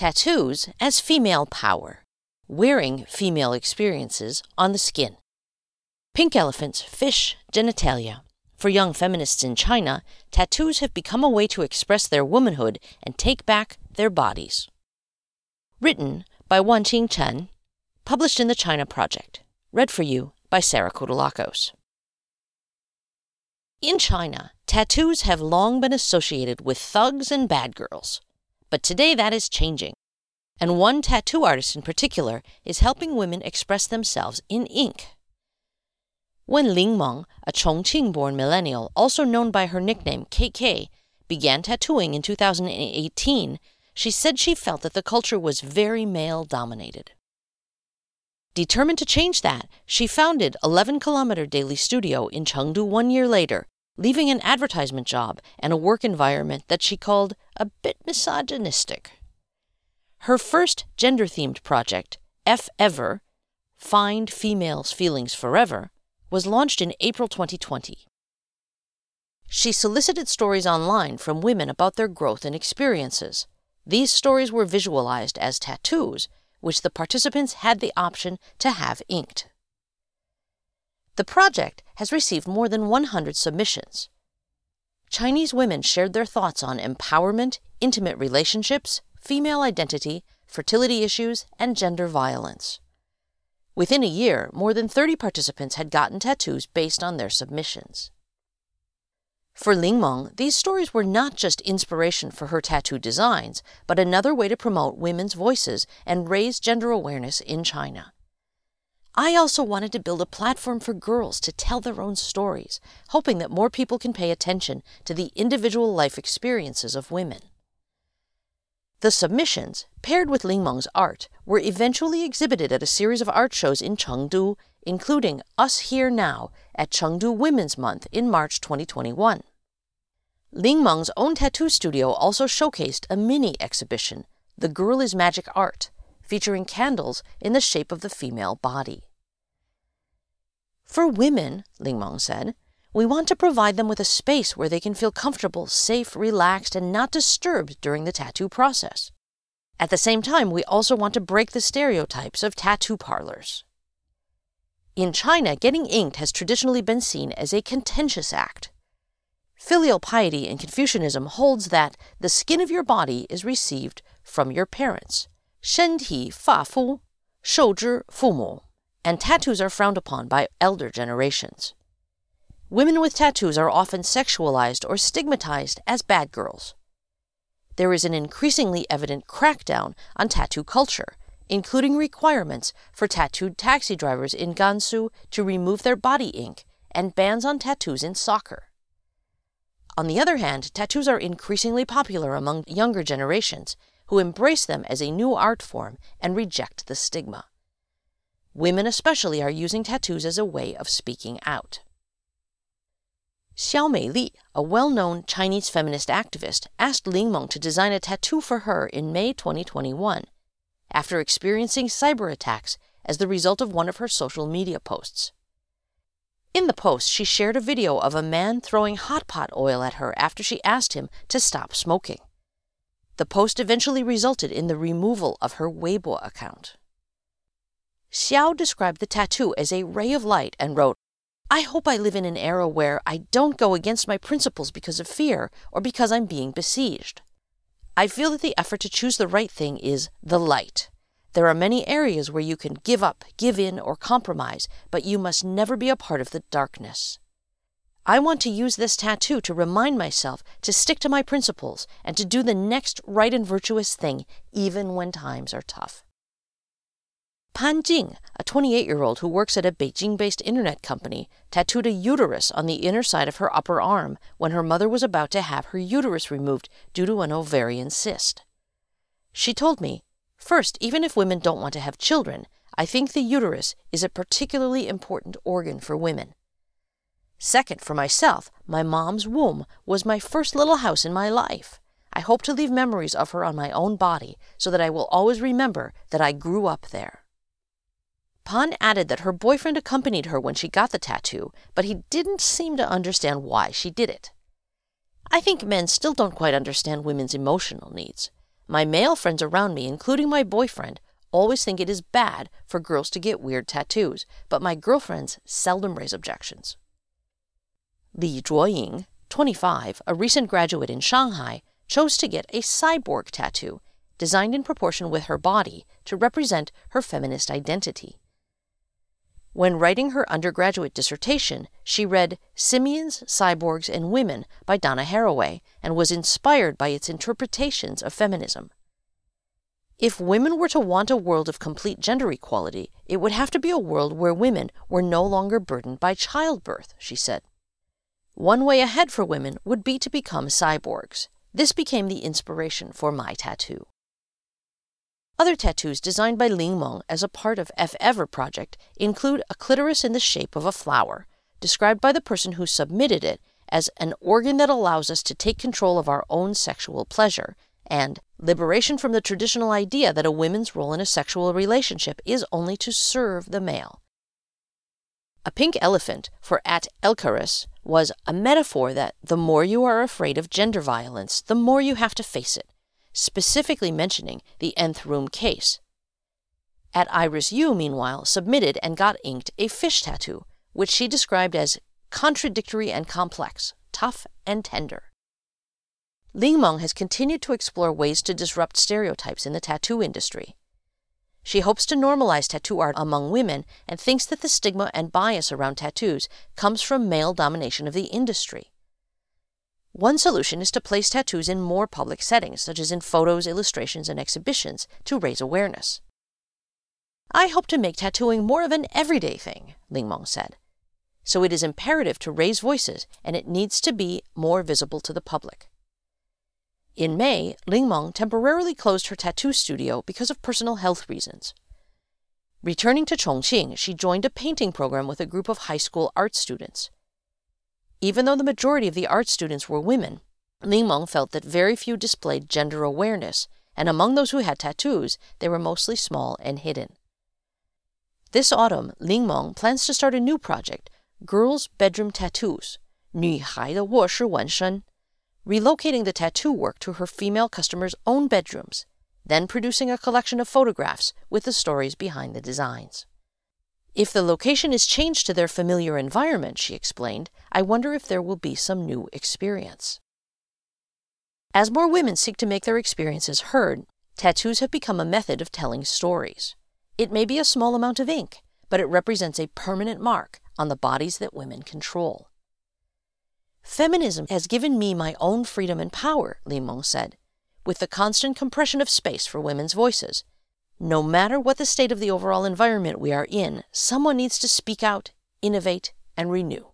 Tattoos as female power. Wearing female experiences on the skin. Pink elephants, fish, genitalia. For young feminists in China, tattoos have become a way to express their womanhood and take back their bodies. Written by Wanqing Chen, published in the China Project. Read for you by Sarah Kutulakos. In China, tattoos have long been associated with thugs and bad girls. But today that is changing. And one tattoo artist in particular is helping women express themselves in ink. When Ling Meng, a Chongqing born millennial, also known by her nickname KK, began tattooing in 2018, she said she felt that the culture was very male dominated. Determined to change that, she founded 11 Kilometer Daily Studio in Chengdu one year later, leaving an advertisement job and a work environment that she called a bit misogynistic. Her first gender themed project, F Ever Find Females' Feelings Forever, was launched in April 2020. She solicited stories online from women about their growth and experiences. These stories were visualized as tattoos which the participants had the option to have inked. The project has received more than 100 submissions. Chinese women shared their thoughts on empowerment, intimate relationships, female identity, fertility issues, and gender violence. Within a year, more than 30 participants had gotten tattoos based on their submissions. For Ling Meng, these stories were not just inspiration for her tattoo designs, but another way to promote women's voices and raise gender awareness in China. I also wanted to build a platform for girls to tell their own stories, hoping that more people can pay attention to the individual life experiences of women. The submissions, paired with Ling Meng's art, were eventually exhibited at a series of art shows in Chengdu, including Us Here Now at Chengdu Women's Month in March 2021. Ling Meng's own tattoo studio also showcased a mini exhibition, The Girl is Magic Art, featuring candles in the shape of the female body. For women, Ling Meng said, we want to provide them with a space where they can feel comfortable, safe, relaxed, and not disturbed during the tattoo process. At the same time, we also want to break the stereotypes of tattoo parlors. In China, getting inked has traditionally been seen as a contentious act. Filial piety in Confucianism holds that the skin of your body is received from your parents. 身体发肤,受之父母 and tattoos are frowned upon by elder generations. Women with tattoos are often sexualized or stigmatized as bad girls. There is an increasingly evident crackdown on tattoo culture, including requirements for tattooed taxi drivers in Gansu to remove their body ink and bans on tattoos in soccer. On the other hand, tattoos are increasingly popular among younger generations who embrace them as a new art form and reject the stigma. Women, especially, are using tattoos as a way of speaking out. Xiao Meili, a well known Chinese feminist activist, asked Ling Meng to design a tattoo for her in May 2021 after experiencing cyber attacks as the result of one of her social media posts. In the post, she shared a video of a man throwing hot pot oil at her after she asked him to stop smoking. The post eventually resulted in the removal of her Weibo account. Xiao described the tattoo as a ray of light and wrote, I hope I live in an era where I don't go against my principles because of fear or because I'm being besieged. I feel that the effort to choose the right thing is the light. There are many areas where you can give up, give in, or compromise, but you must never be a part of the darkness. I want to use this tattoo to remind myself to stick to my principles and to do the next right and virtuous thing, even when times are tough. Pan Jing, a 28 year old who works at a Beijing based internet company, tattooed a uterus on the inner side of her upper arm when her mother was about to have her uterus removed due to an ovarian cyst. She told me, First, even if women don't want to have children, I think the uterus is a particularly important organ for women. Second, for myself, my mom's womb was my first little house in my life. I hope to leave memories of her on my own body so that I will always remember that I grew up there. Pan added that her boyfriend accompanied her when she got the tattoo, but he didn't seem to understand why she did it. I think men still don't quite understand women's emotional needs. My male friends around me, including my boyfriend, always think it is bad for girls to get weird tattoos, but my girlfriends seldom raise objections. Li Zhuoying, 25, a recent graduate in Shanghai, chose to get a cyborg tattoo, designed in proportion with her body to represent her feminist identity. When writing her undergraduate dissertation, she read Simians, Cyborgs, and Women by Donna Haraway and was inspired by its interpretations of feminism. If women were to want a world of complete gender equality, it would have to be a world where women were no longer burdened by childbirth, she said. One way ahead for women would be to become cyborgs. This became the inspiration for my tattoo. Other tattoos designed by Ling Meng as a part of F Ever project include a clitoris in the shape of a flower, described by the person who submitted it as an organ that allows us to take control of our own sexual pleasure, and liberation from the traditional idea that a woman's role in a sexual relationship is only to serve the male. A pink elephant for at Elkaris was a metaphor that the more you are afraid of gender violence, the more you have to face it specifically mentioning the nth room case. At Iris Yu, meanwhile, submitted and got inked a fish tattoo, which she described as contradictory and complex, tough and tender. Ling Meng has continued to explore ways to disrupt stereotypes in the tattoo industry. She hopes to normalize tattoo art among women and thinks that the stigma and bias around tattoos comes from male domination of the industry. One solution is to place tattoos in more public settings, such as in photos, illustrations, and exhibitions, to raise awareness. I hope to make tattooing more of an everyday thing, Ling Meng said. So it is imperative to raise voices, and it needs to be more visible to the public. In May, Ling Meng temporarily closed her tattoo studio because of personal health reasons. Returning to Chongqing, she joined a painting program with a group of high school art students. Even though the majority of the art students were women, Ling Meng felt that very few displayed gender awareness, and among those who had tattoos, they were mostly small and hidden. This autumn, Ling Meng plans to start a new project, Girls' Bedroom Tattoos, 女孩的卧室纹身, relocating the tattoo work to her female customers' own bedrooms, then producing a collection of photographs with the stories behind the designs. If the location is changed to their familiar environment, she explained, I wonder if there will be some new experience. As more women seek to make their experiences heard, tattoos have become a method of telling stories. It may be a small amount of ink, but it represents a permanent mark on the bodies that women control. Feminism has given me my own freedom and power, Li Meng said, with the constant compression of space for women's voices, no matter what the state of the overall environment we are in, someone needs to speak out, innovate, and renew.